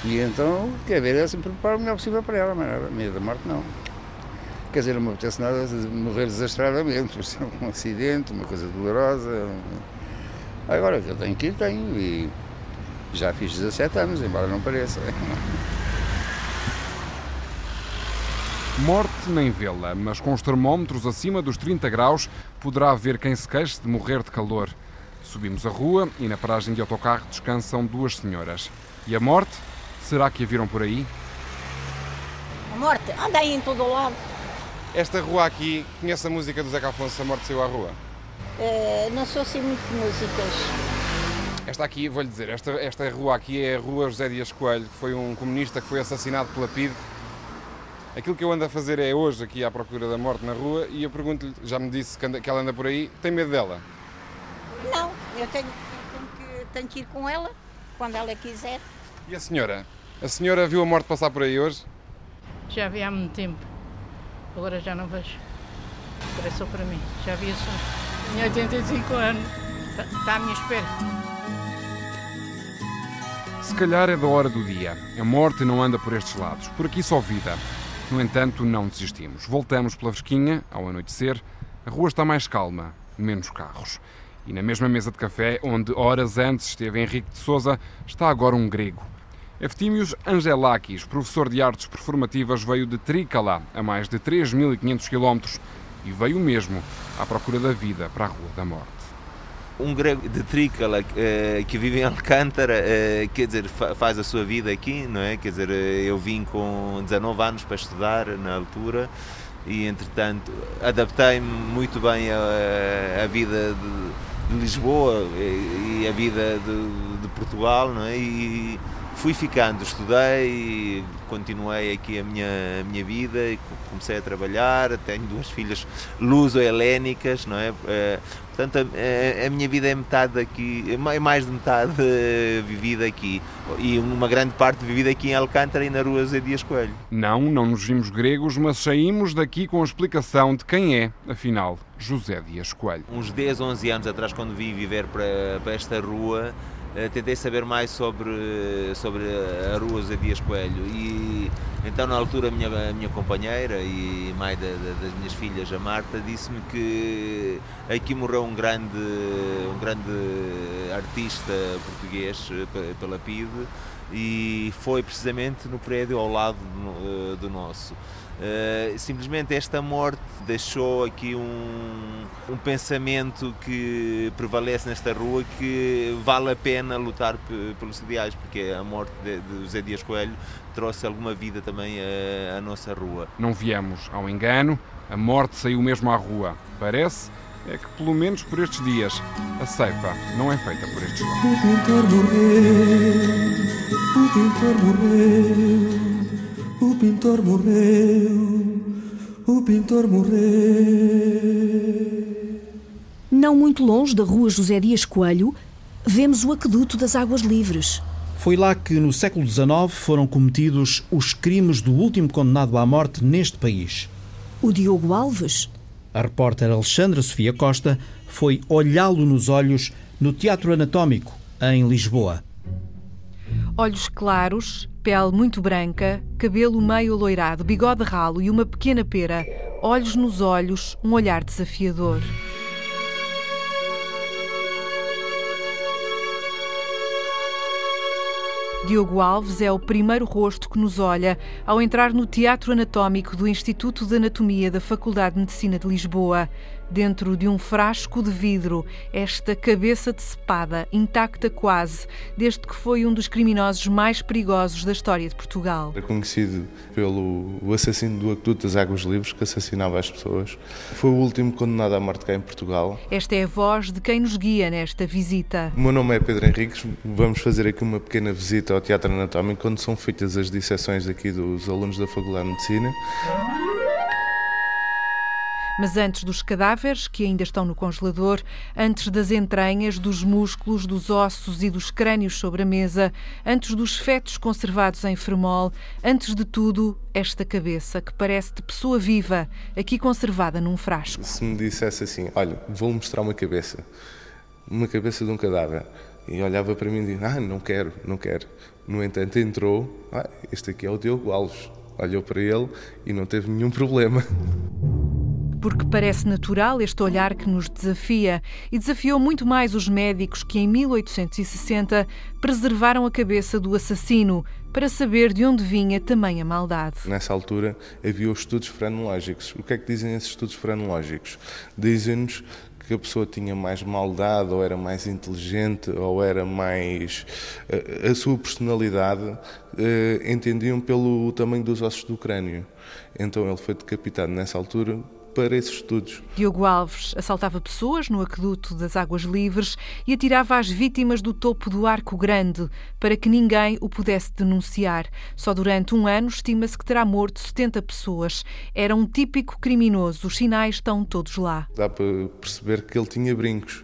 [SPEAKER 20] E então, quer ver, é sempre preparar o melhor possível para ela, mas medo da morte não. Quer dizer, não me apetece nada de morrer desastradamente, por ser um acidente, uma coisa dolorosa. Agora que eu tenho que ir, tenho. E já fiz 17 anos, embora não pareça.
[SPEAKER 19] Morte nem vê-la, mas com os termómetros acima dos 30 graus poderá haver quem se queixe de morrer de calor. Subimos a rua e na paragem de autocarro descansam duas senhoras. E a morte? Será que a viram por aí?
[SPEAKER 21] A morte anda aí em todo o lado.
[SPEAKER 19] Esta rua aqui, conhece a música do Zeca Afonso, A Morte Saiu à Rua?
[SPEAKER 21] Uh, não sou assim muito de músicas.
[SPEAKER 19] Esta aqui, vou-lhe dizer, esta, esta rua aqui é a Rua José Dias Coelho, que foi um comunista que foi assassinado pela PIDE. Aquilo que eu ando a fazer é hoje aqui à procura da morte na rua e eu pergunto-lhe, já me disse que, ela anda por aí, tem medo dela?
[SPEAKER 21] Não, eu tenho, tenho, que, tenho que ir com ela quando ela quiser.
[SPEAKER 19] E a senhora? A senhora viu a morte passar por aí hoje?
[SPEAKER 22] Já vi há muito tempo. Agora já não vejo. Agora é só para mim. Já vi isso. Tinha 85 anos. Está, está à minha espera.
[SPEAKER 19] Se calhar é da hora do dia. A morte não anda por estes lados. Por aqui só vida. No entanto, não desistimos. Voltamos pela Vesquinha, ao anoitecer. A rua está mais calma, menos carros. E na mesma mesa de café, onde horas antes esteve Henrique de Souza, está agora um grego. Eftímios Angelakis, professor de artes performativas, veio de Trícala, a mais de 3.500 km, e veio mesmo à procura da vida para a Rua da Morte.
[SPEAKER 23] Um grego de Trícala eh, que vive em Alcântara, eh, quer dizer, faz a sua vida aqui, não é? Quer dizer, eh, eu vim com 19 anos para estudar na altura e, entretanto, adaptei-me muito bem à, vida de, Lisboa e, a vida de, de Portugal, não é? E, fui ficando, estudei, continuei aqui a minha, a minha vida, comecei a trabalhar, tenho duas filhas luso-helénicas, não é? Eh, portanto, a, a, minha vida é metade aqui, é mais de metade eh, vivida aqui. E uma grande parte vivida aqui em Alcântara e na rua Zé Dias Coelho.
[SPEAKER 19] Não, não nos vimos gregos, mas saímos daqui com a explicação de quem é, afinal, José Dias Coelho.
[SPEAKER 23] Uns 10, 11 anos atrás, quando vim viver para, para esta rua, tentei saber mais sobre, sobre a Rua Zé Dias Coelho e Então, na altura, a minha, a minha companheira e mãe da, da, das minhas filhas, a Marta, disse-me que aqui morreu um grande, um grande artista português eh, pela PIDE e foi precisamente no prédio ao lado do, do nosso. Uh, simplesmente esta morte deixou aqui um, um pensamento que prevalece nesta rua que vale a pena lutar pelos ideais, porque a morte de, de José Dias Coelho trouxe alguma vida também à, nossa rua.
[SPEAKER 19] Não viemos ao engano, a morte saiu mesmo à rua. Parece é que, pelo menos por estes dias, a ceifa não é feita por estes jovens.
[SPEAKER 18] O pintor morreu, o pintor morreu, o pintor morreu, o pintor morreu.
[SPEAKER 1] Não muito longe da rua José Dias Coelho, vemos o aqueduto das Águas Livres.
[SPEAKER 5] Foi lá que, no século XIX, foram cometidos os crimes do último condenado à morte neste país.
[SPEAKER 1] O Diogo Alves?
[SPEAKER 5] A repórter Alexandra Sofia Costa foi olhá-lo nos olhos no Teatro Anatómico, em Lisboa.
[SPEAKER 24] Olhos claros, pele muito branca, cabelo meio loirado, bigode ralo e uma pequena pera. Olhos nos olhos, um olhar desafiador. Diogo Alves é o primeiro rosto que nos olha ao entrar no Teatro Anatómico do Instituto de Anatomia da Faculdade de Medicina de Lisboa dentro de um frasco de vidro, esta cabeça decepada, intacta quase, desde que foi um dos criminosos mais perigosos da história de Portugal.
[SPEAKER 25] É conhecido pelo assassino do Aqueduto das Águas Livres, que assassinava as pessoas. Foi o último condenado à morte cá em Portugal.
[SPEAKER 24] Esta é a voz de quem nos guia nesta visita.
[SPEAKER 25] O meu nome é Pedro Henriques. Vamos fazer aqui uma pequena visita ao Teatro Anatómico, onde são feitas as disseções aqui dos alunos da Faculdade de Medicina.
[SPEAKER 24] Mas antes dos cadáveres, que ainda estão no congelador, antes das entranhas, dos músculos, dos ossos e dos crânios sobre a mesa, antes dos fetos conservados em formol, antes de tudo, esta cabeça que parece de pessoa viva, aqui conservada num frasco.
[SPEAKER 25] Se me dissesse assim: Olha, vou mostrar uma cabeça, uma cabeça de um cadáver. E olhava para mim e dizia: Ah, não quero, não quero. No entanto, entrou: ah, Este aqui é o Diogo Alves. Olhou para ele e não teve nenhum problema
[SPEAKER 24] porque parece natural este olhar que nos desafia e desafiou muito mais os médicos que em 1860 preservaram a cabeça do assassino para saber de onde vinha também a maldade.
[SPEAKER 25] Nessa altura havia os estudos frenológicos. O que é que dizem esses estudos frenológicos? Dizem-nos que a pessoa tinha mais maldade, ou era mais inteligente, ou era mais. Eh, a sua personalidade eh, entendiam pelo tamanho dos ossos do crânio. Então ele foi decapitado nessa altura para esses estudos.
[SPEAKER 24] Diogo Alves assaltava pessoas no aqueduto das Águas Livres e atirava as vítimas do topo do Arco Grande para que ninguém o pudesse denunciar. Só durante um ano estima-se que terá morto 70 pessoas. Era um típico criminoso. Os sinais estão todos lá.
[SPEAKER 25] Dá para perceber que ele tinha brincos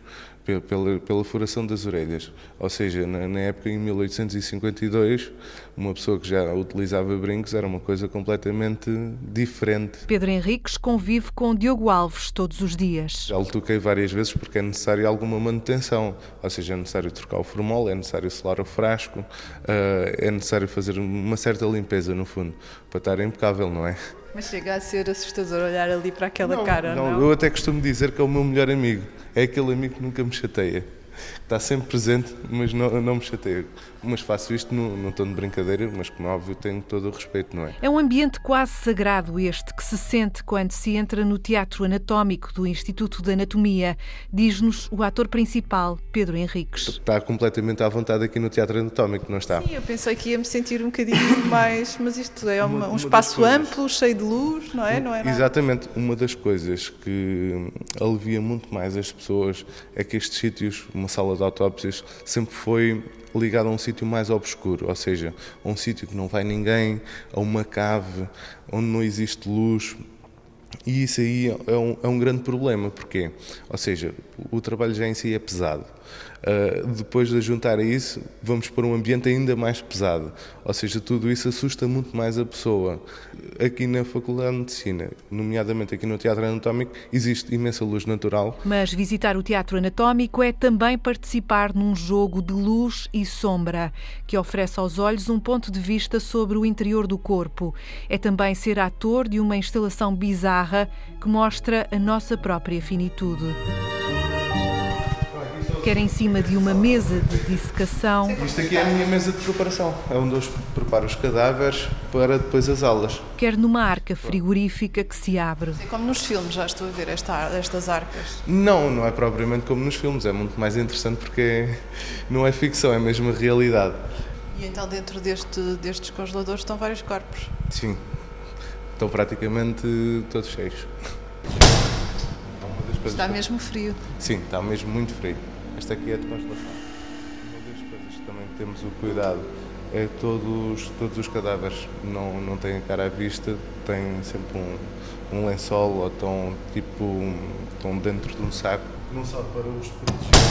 [SPEAKER 25] pela, pela furação das orelhas. Ou seja, na, na, época, em 1852, uma pessoa que já utilizava brincos era uma coisa completamente diferente.
[SPEAKER 24] Pedro Henriques convive com Diogo Alves todos os dias.
[SPEAKER 25] Já lhe toquei várias vezes porque é necessário alguma manutenção. Ou seja, é necessário trocar o formol, é necessário selar o frasco, eh, é necessário fazer uma certa limpeza, no fundo, para estar impecável, não é?
[SPEAKER 26] Mas chega a ser assustador olhar ali para aquela
[SPEAKER 25] não,
[SPEAKER 26] cara,
[SPEAKER 25] não,
[SPEAKER 26] não?
[SPEAKER 25] Eu até costumo dizer que é o meu melhor amigo. É aquele amigo que nunca me chateia está sempre presente, mas não, não me chateia. Mas faço isto num, num tom de brincadeira, mas como é óbvio tenho todo o respeito, não é?
[SPEAKER 24] É um ambiente quase sagrado este que se sente quando se entra no Teatro Anatómico do Instituto de Anatomia, diz-nos o ator principal, Pedro Henriques.
[SPEAKER 25] Está completamente à vontade aqui no Teatro Anatómico, não está?
[SPEAKER 26] Sim, eu pensei que ia me sentir um bocadinho mais, mas isto é uma, uma, um espaço amplo, cheio de luz, não é? Não é
[SPEAKER 25] Exatamente. Uma das coisas que alivia muito mais as pessoas é que estes sítios, uma sala de autópsias, sempre foi ligado a um sítio mais obscuro, ou seja, a um sítio que não vai ninguém, a uma cave onde não existe luz. E isso aí é um, é um grande problema, porque, ou seja, o trabalho já em si é pesado Uh, depois de juntar a isso, vamos para um ambiente ainda mais pesado. Ou seja, tudo isso assusta muito mais a pessoa. Aqui na Faculdade de Medicina, nomeadamente aqui no Teatro Anatómico, existe imensa luz natural.
[SPEAKER 24] Mas visitar o Teatro Anatómico é também participar num jogo de luz e sombra, que oferece aos olhos um ponto de vista sobre o interior do corpo. É também ser ator de uma instalação bizarra que mostra a nossa própria finitude quer em cima de uma mesa de dissecação.
[SPEAKER 25] Isto aqui é a minha mesa de preparação, é onde eu preparo os cadáveres para depois as aulas.
[SPEAKER 24] Quer numa arca frigorífica que se abre.
[SPEAKER 26] É como nos filmes, já estou a ver esta, estas arcas.
[SPEAKER 25] Não, não é propriamente como nos filmes, é muito mais interessante porque não é ficção, é mesmo a realidade.
[SPEAKER 26] E então dentro deste, destes congeladores estão vários corpos?
[SPEAKER 25] Sim, estão praticamente todos cheios.
[SPEAKER 26] Está mesmo frio.
[SPEAKER 25] Sim, está mesmo muito frio. Esta aqui é de congelação. Uma das coisas que também temos o cuidado é todos, todos os cadáveres não, não têm a cara à vista, têm sempre um, um lençol ou estão, tipo, estão dentro de um saco, não só para os proteger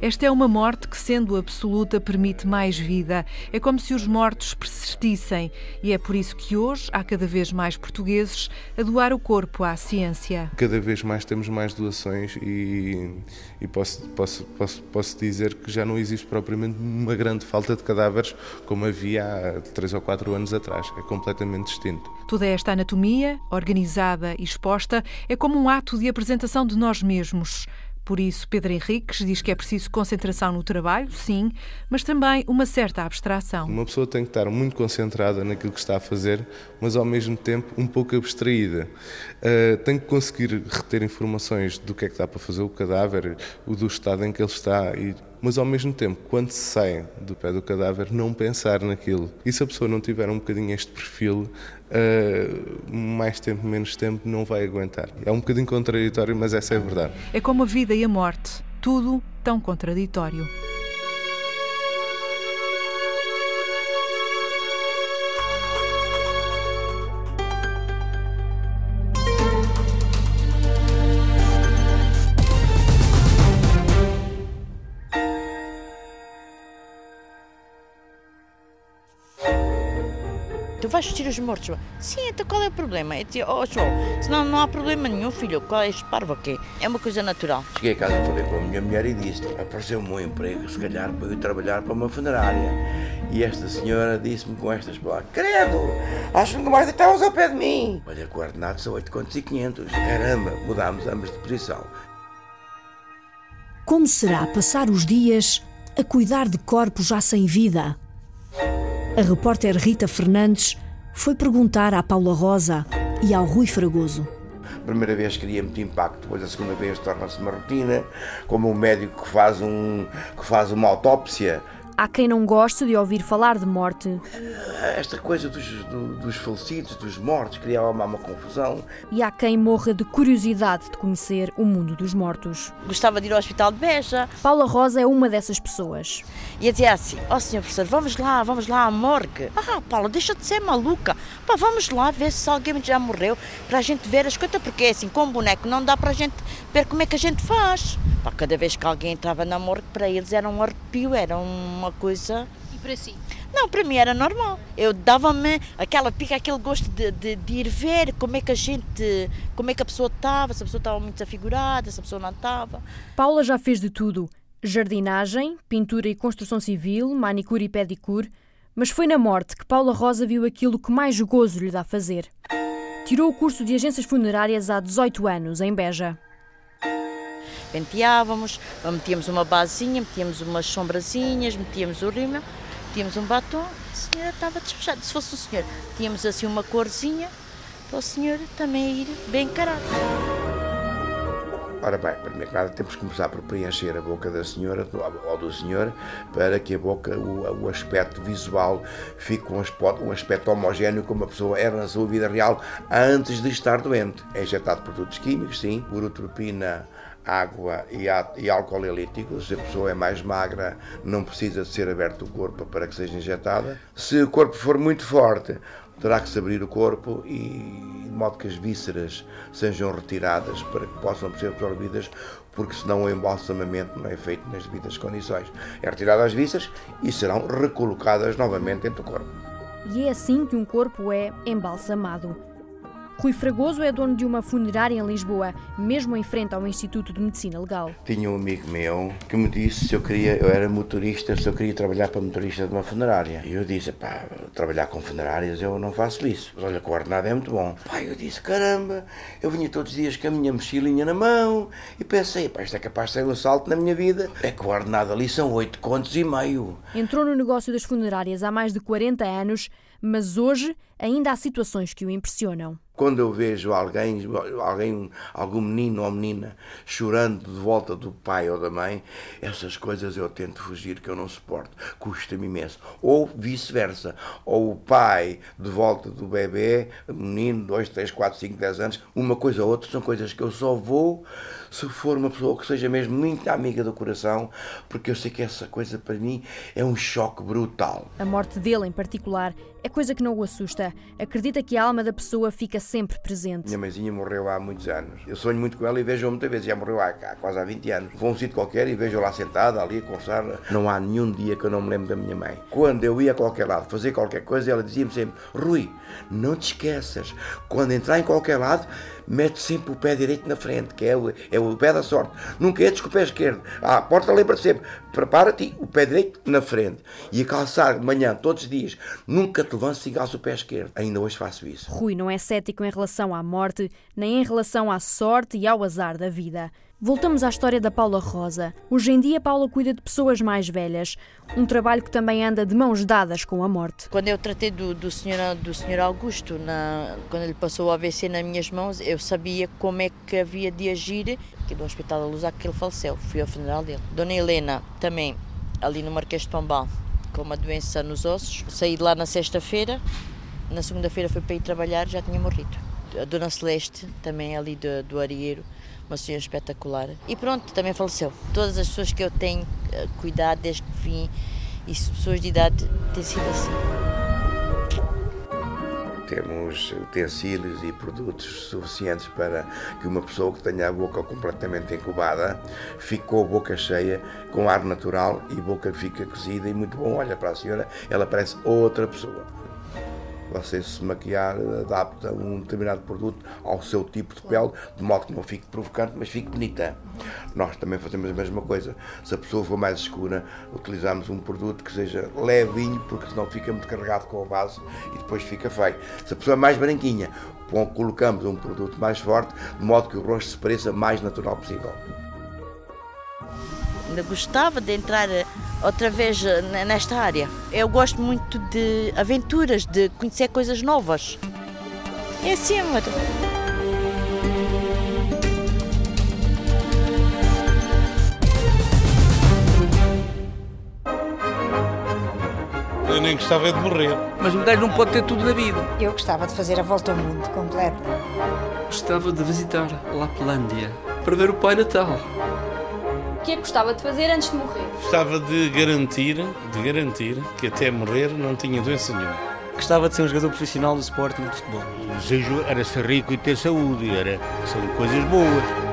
[SPEAKER 24] esta é uma morte que, sendo absoluta, permite mais vida. É como se os mortos persistissem. E é por isso que hoje há cada vez mais portugueses a doar o corpo à ciência.
[SPEAKER 25] Cada vez mais temos mais doações e, e posso, posso, posso, posso dizer que já não existe propriamente uma grande falta de cadáveres como havia há três ou quatro anos atrás. É completamente distinto.
[SPEAKER 24] Toda esta anatomia, organizada e exposta, é como um ato de apresentação de nós mesmos. Por isso, Pedro Henriques diz que é preciso concentração no trabalho, sim, mas também uma certa abstração.
[SPEAKER 25] Uma pessoa tem que estar muito concentrada naquilo que está a fazer, mas ao mesmo tempo um pouco abstraída. Uh, tem que conseguir reter informações do que é que dá para fazer o cadáver, o do estado em que ele está e mas ao mesmo tempo, quando se sai do pé do cadáver, não pensar naquilo. E se a pessoa não tiver um bocadinho este perfil, uh, mais tempo, menos tempo, não vai aguentar. É um bocadinho contraditório, mas essa é a verdade.
[SPEAKER 24] É como a vida e a morte, tudo tão contraditório.
[SPEAKER 27] Vais vestir os mortos. Sim, então qual é o problema? Eu disse, oh João, senão não há problema nenhum, filho. Qual é este parvo aqui? É uma coisa natural.
[SPEAKER 28] Cheguei a casa e falei com a minha mulher e disse: apareceu-me um emprego, se calhar para eu trabalhar para uma funerária. E esta senhora disse-me com estas palavras: Credo, acho que nunca mais deitavas ao pé de mim. Olha, ordenado são 8 contos e 500. Caramba, mudámos ambas de posição.
[SPEAKER 1] Como será passar os dias a cuidar de corpos já sem vida? A repórter Rita Fernandes foi perguntar à Paula Rosa e ao Rui Fragoso.
[SPEAKER 28] A primeira vez queria muito impacto, depois a segunda vez torna-se uma rotina, como um médico que faz, um, que faz uma autópsia
[SPEAKER 1] Há quem não goste de ouvir falar de morte.
[SPEAKER 28] Esta coisa dos, do, dos falecidos, dos mortos, criava uma, uma confusão.
[SPEAKER 1] E há quem morra de curiosidade de conhecer o mundo dos mortos.
[SPEAKER 27] Gostava de ir ao Hospital de Beja.
[SPEAKER 1] Paula Rosa é uma dessas pessoas.
[SPEAKER 27] E dizia assim: Ó oh, senhor professor, vamos lá, vamos lá à morgue. Ah, Paula, deixa de ser maluca. Pá, vamos lá ver se alguém já morreu para a gente ver as coisas, porque é assim, com um boneco não dá para a gente ver como é que a gente faz. Pá, cada vez que alguém entrava na morgue, para eles era um arrepio, era uma uma coisa.
[SPEAKER 14] E para si?
[SPEAKER 27] Não, para mim era normal. Eu dava-me aquela pica, aquele gosto de, de, de, ir ver como é que a gente, como é que a pessoa estava, se a pessoa estava muito desafigurada, se a pessoa não estava.
[SPEAKER 1] Paula já fez de tudo: jardinagem, pintura e construção civil, manicure e pedicure. Mas foi na morte que Paula Rosa viu aquilo que mais gozo lhe dá fazer. Tirou o curso de agências funerárias há 18 anos, em Beja
[SPEAKER 27] penteávamos, metíamos uma basezinha, metíamos umas sombrazinhas, metíamos o rímel, metíamos um batom, a senhora estava despejada. Se fosse o senhor, tínhamos assim uma corzinha para o senhor também ir bem encarado.
[SPEAKER 28] Ora bem, primeiro nada temos que começar por preencher a boca da senhora ou do senhor para que a boca, o, o aspecto visual fique um aspecto, um aspecto homogéneo como a pessoa era na sua vida real antes de estar doente. É injetado produtos químicos, sim, urotropina, água e, e álcool elítico. Se a pessoa é mais magra, não precisa de ser aberto o corpo para que seja injetada. Se o corpo for muito forte, terá que se abrir o corpo e de modo que as vísceras sejam retiradas para que possam ser absorvidas, porque senão o embalsamamento não é feito nas devidas condições. É retirada as vísceras e serão recolocadas novamente dentro do corpo.
[SPEAKER 1] E é assim que um corpo é embalsamado. Rui Fragoso é dono de uma funerária em Lisboa, mesmo em frente ao Instituto de Medicina Legal.
[SPEAKER 28] Tinha um amigo meu que me disse se eu queria, eu era motorista, se eu queria trabalhar para motorista de uma funerária. E eu disse, pá, trabalhar com funerárias eu não faço isso. Mas olha, que o ordenado é muito bom. Pá, eu disse, caramba, eu vinha todos os dias com a minha mochilinha na mão e pensei, pá, isto é capaz de ser um salto na minha vida. É que o ordenado ali são oito contos e meio.
[SPEAKER 1] Entrou no negócio das funerárias há mais de 40 anos, mas hoje ainda há situações que o impressionam.
[SPEAKER 28] Quando eu vejo alguém, alguém, algum menino ou menina chorando de volta do pai ou da mãe, essas coisas eu tento fugir, que eu não suporto, custa-me imenso. Ou vice-versa, ou o pai de volta do bebê, menino, 2, 3, 4, 5, 10 anos, uma coisa ou outra, são coisas que eu só vou se for uma pessoa que seja mesmo muito amiga do coração, porque eu sei que essa coisa para mim é um choque brutal.
[SPEAKER 1] A morte dele, em particular, é coisa que não o assusta. Acredita que a alma da pessoa fica sempre presente.
[SPEAKER 28] Minha mãezinha morreu há muitos anos. Eu sonho muito com ela e vejo-a muitas vezes. Já morreu há, há quase há 20 anos. Vou a um sítio qualquer e vejo-a lá sentada, ali a conversar. Não há nenhum dia que eu não me lembro da minha mãe. Quando eu ia a qualquer lado fazer qualquer coisa, ela dizia-me sempre: Rui, não te esqueças, quando entrar em qualquer lado, mete sempre o pé direito na frente, que é o, é o pé da sorte. Nunca entres com o pé esquerdo. Ah, a porta lembra sempre, prepara-te, o pé direito na frente. E a calçar de manhã, todos os dias, nunca te levantes e calça o pé esquerdo. Ainda hoje faço isso.
[SPEAKER 1] Rui não é cético em relação à morte, nem em relação à sorte e ao azar da vida. Voltamos à história da Paula Rosa. Hoje em dia, Paula cuida de pessoas mais velhas, um trabalho que também anda de mãos dadas com a morte.
[SPEAKER 27] Quando eu tratei do, do, senhor, do senhor Augusto, na, quando ele passou o AVC nas minhas mãos, eu sabia como é que havia de agir. Aqui do Hospital da Luz, que ele faleceu, fui ao funeral dele. Dona Helena, também, ali no Marquês de Pombal, com uma doença nos ossos. Saí de lá na sexta-feira, na segunda-feira fui para ir trabalhar, já tinha morrido. A Dona Celeste, também ali do, do Arieiro, uma senhora espetacular. E pronto, também faleceu. Todas as pessoas que eu tenho eh, cuidado desde que vim, e pessoas de idade, têm sido assim.
[SPEAKER 28] Temos utensílios e produtos suficientes para que uma pessoa que tenha a boca completamente incubada fique com a boca cheia, com ar natural e boca fica cozida e muito bom. Olha para a senhora, ela parece outra pessoa. Você se maquiar adapta um determinado produto ao seu tipo de pele, de modo que não fique provocante, mas fique bonita. Nós também fazemos a mesma coisa. Se a pessoa for mais escura, utilizamos um produto que seja levinho, porque senão fica muito carregado com a base e depois fica feio. Se a pessoa é mais branquinha, colocamos um produto mais forte, de modo que o rosto se pareça mais natural possível.
[SPEAKER 27] Ainda gostava de entrar outra vez eh, nesta área. Eu gosto muito de aventuras, de conhecer coisas novas. É assim, amor.
[SPEAKER 29] Eu nem gostava de morrer.
[SPEAKER 30] Mas um gajo não pode ter tudo na vida.
[SPEAKER 21] Eu gostava de fazer a volta ao mundo completa.
[SPEAKER 31] Gostava de visitar Laplândia para ver o Pai Natal
[SPEAKER 14] que é que gostava de fazer antes de morrer?
[SPEAKER 29] Gostava de garantir, de garantir que até morrer não tinha doença nenhuma.
[SPEAKER 32] Gostava de ser um jogador profissional do Sporting de futebol.
[SPEAKER 33] O desejo era ser rico e ter saúde, era, são coisas boas.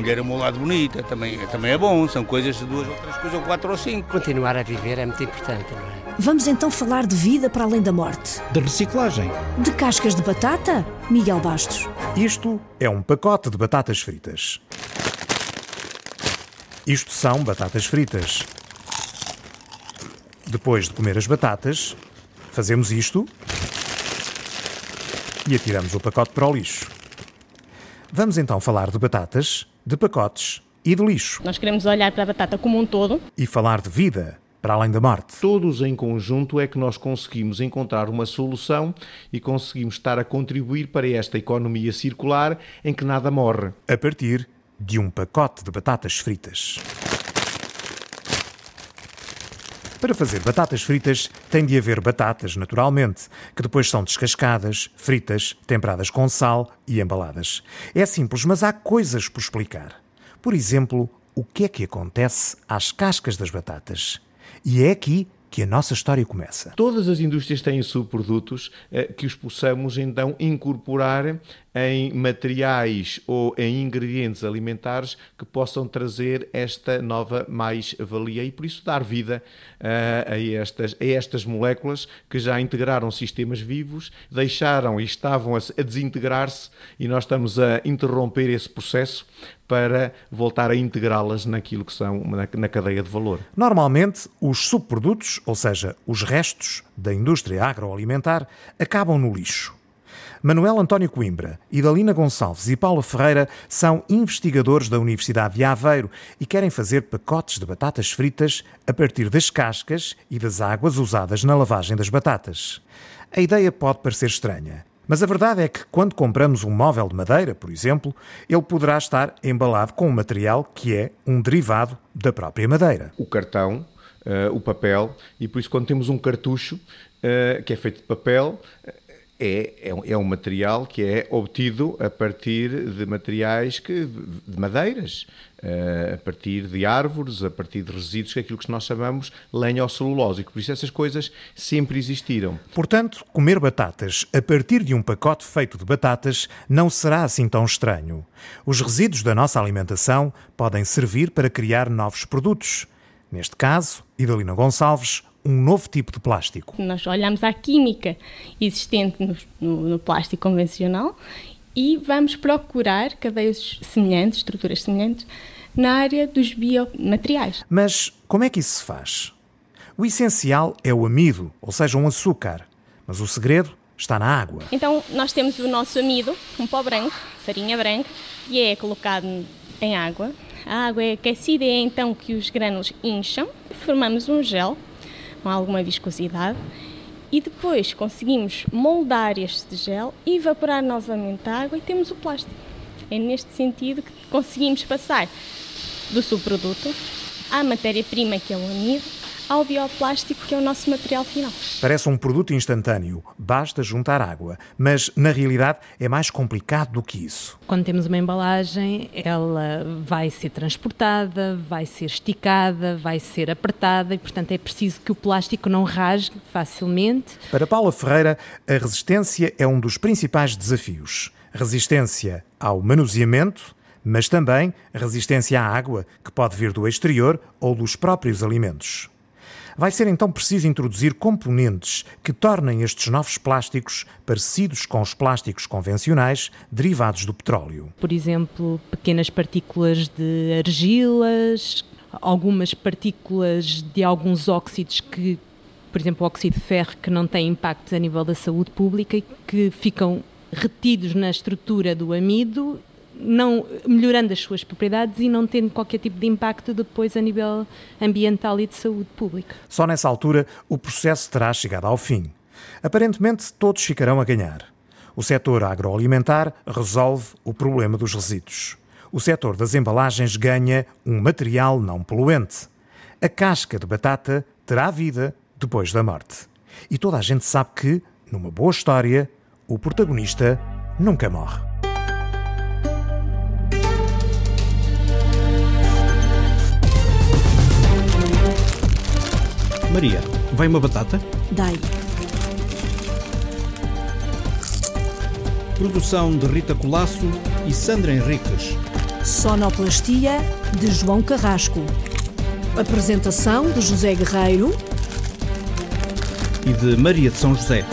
[SPEAKER 33] Mulher ao meu lado bonita também, também é bom, são coisas, duas ou três coisas, ou quatro ou cinco.
[SPEAKER 34] Continuar a viver é muito importante, não é?
[SPEAKER 1] Vamos então falar de vida para além da morte.
[SPEAKER 5] De reciclagem.
[SPEAKER 1] De cascas de batata? Miguel Bastos.
[SPEAKER 35] Isto é um pacote de batatas fritas. Isto são batatas fritas. Depois de comer as batatas, fazemos isto e atiramos o pacote para o lixo. Vamos então falar de batatas, de pacotes e de lixo.
[SPEAKER 14] Nós queremos olhar para a batata como um todo.
[SPEAKER 35] E falar de vida para além da morte.
[SPEAKER 36] Todos em conjunto é que nós conseguimos encontrar uma solução e conseguimos estar a contribuir para esta economia circular em que nada morre.
[SPEAKER 35] A partir de um pacote de batatas fritas. Para fazer batatas fritas, tem de haver batatas, naturalmente, que depois são descascadas, fritas, temperadas com sal e embaladas. É simples, mas há coisas por explicar. Por exemplo, o que é que acontece às cascas das batatas? E é aqui que a nossa história começa.
[SPEAKER 36] Todas as indústrias têm subprodutos eh, que os possamos então incorporar em materiais ou em ingredientes alimentares que possam trazer esta nova mais-valia e por isso dar vida uh, a, estas, a estas moléculas que já integraram sistemas vivos, deixaram e estavam a, a desintegrar-se e nós estamos a interromper esse processo para voltar a integrá-las naquilo que são na, na, cadeia de valor.
[SPEAKER 35] Normalmente, os subprodutos, ou seja, os restos da indústria agroalimentar, acabam no lixo. Manuel António Coimbra, Idalina Gonçalves e Paula Ferreira são investigadores da Universidade de Aveiro e querem fazer pacotes de batatas fritas a partir das cascas e das águas usadas na lavagem das batatas. A ideia pode parecer estranha, mas a verdade é que quando compramos um móvel de madeira, por exemplo, ele poderá estar embalado com um material que é um derivado da própria madeira.
[SPEAKER 36] O cartão, uh, o papel, e por isso quando temos um cartucho uh, que é feito de papel, é, é, é, um material que é obtido a partir de materiais que, de madeiras, eh, a partir de árvores, a partir de resíduos, que é aquilo que nós chamamos lenha ou celulose. Por isso essas coisas sempre existiram.
[SPEAKER 35] Portanto, comer batatas a partir de um pacote feito de batatas não será assim tão estranho. Os resíduos da nossa alimentação podem servir para criar novos produtos. Neste caso, Idalina Gonçalves um novo tipo de plástico.
[SPEAKER 37] Nós olhamos à química existente no, no, no plástico convencional e vamos procurar cadeias semelhantes, estruturas semelhantes, na área dos biomateriais.
[SPEAKER 35] Mas como é que isso se faz? O essencial é o amido, ou seja, um açúcar. Mas o segredo está na água.
[SPEAKER 37] Então, nós temos o nosso amido, um pó branco, farinha branca, e é colocado em água. A água é aquecida e é então que os grânulos incham. Formamos um gel com alguma viscosidade e depois conseguimos moldar este gel evaporar novamente a água e temos o plástico. É neste sentido que conseguimos passar do subproduto à matéria-prima que é o amido ao bioplástico, que é o nosso material final.
[SPEAKER 35] Parece um produto instantâneo, basta juntar água, mas na realidade é mais complicado do que isso.
[SPEAKER 38] Quando temos uma embalagem, ela vai ser transportada, vai ser esticada, vai ser apertada e, portanto, é preciso que o plástico não rasgue facilmente.
[SPEAKER 35] Para Paula Ferreira, a resistência é um dos principais desafios. Resistência ao manuseamento, mas também resistência à água, que pode vir do exterior ou dos próprios alimentos. Vai ser então preciso introduzir componentes que tornem estes novos plásticos parecidos com os plásticos convencionais derivados do petróleo.
[SPEAKER 38] Por exemplo, pequenas partículas de argilas, algumas partículas de alguns óxidos que por exemplo, o óxido de ferro, que não tem impactos a nível da saúde pública e que ficam retidos na estrutura do amido não melhorando as suas propriedades e não tendo qualquer tipo de impacto depois a nível ambiental e de saúde pública.
[SPEAKER 35] Só nessa altura o processo terá chegado ao fim. Aparentemente todos ficarão a ganhar. O setor agroalimentar resolve o problema dos resíduos. O setor das embalagens ganha um material não poluente. A casca de batata terá vida depois da morte. E toda a gente sabe que, numa boa história, o protagonista nunca morre.
[SPEAKER 5] Maria, vai uma batata?
[SPEAKER 39] Dai.
[SPEAKER 5] Produção de Rita Colasso e Sandra Henriques.
[SPEAKER 39] Sonoplastia de João Carrasco. Apresentação de José Guerreiro
[SPEAKER 5] e de Maria de São José.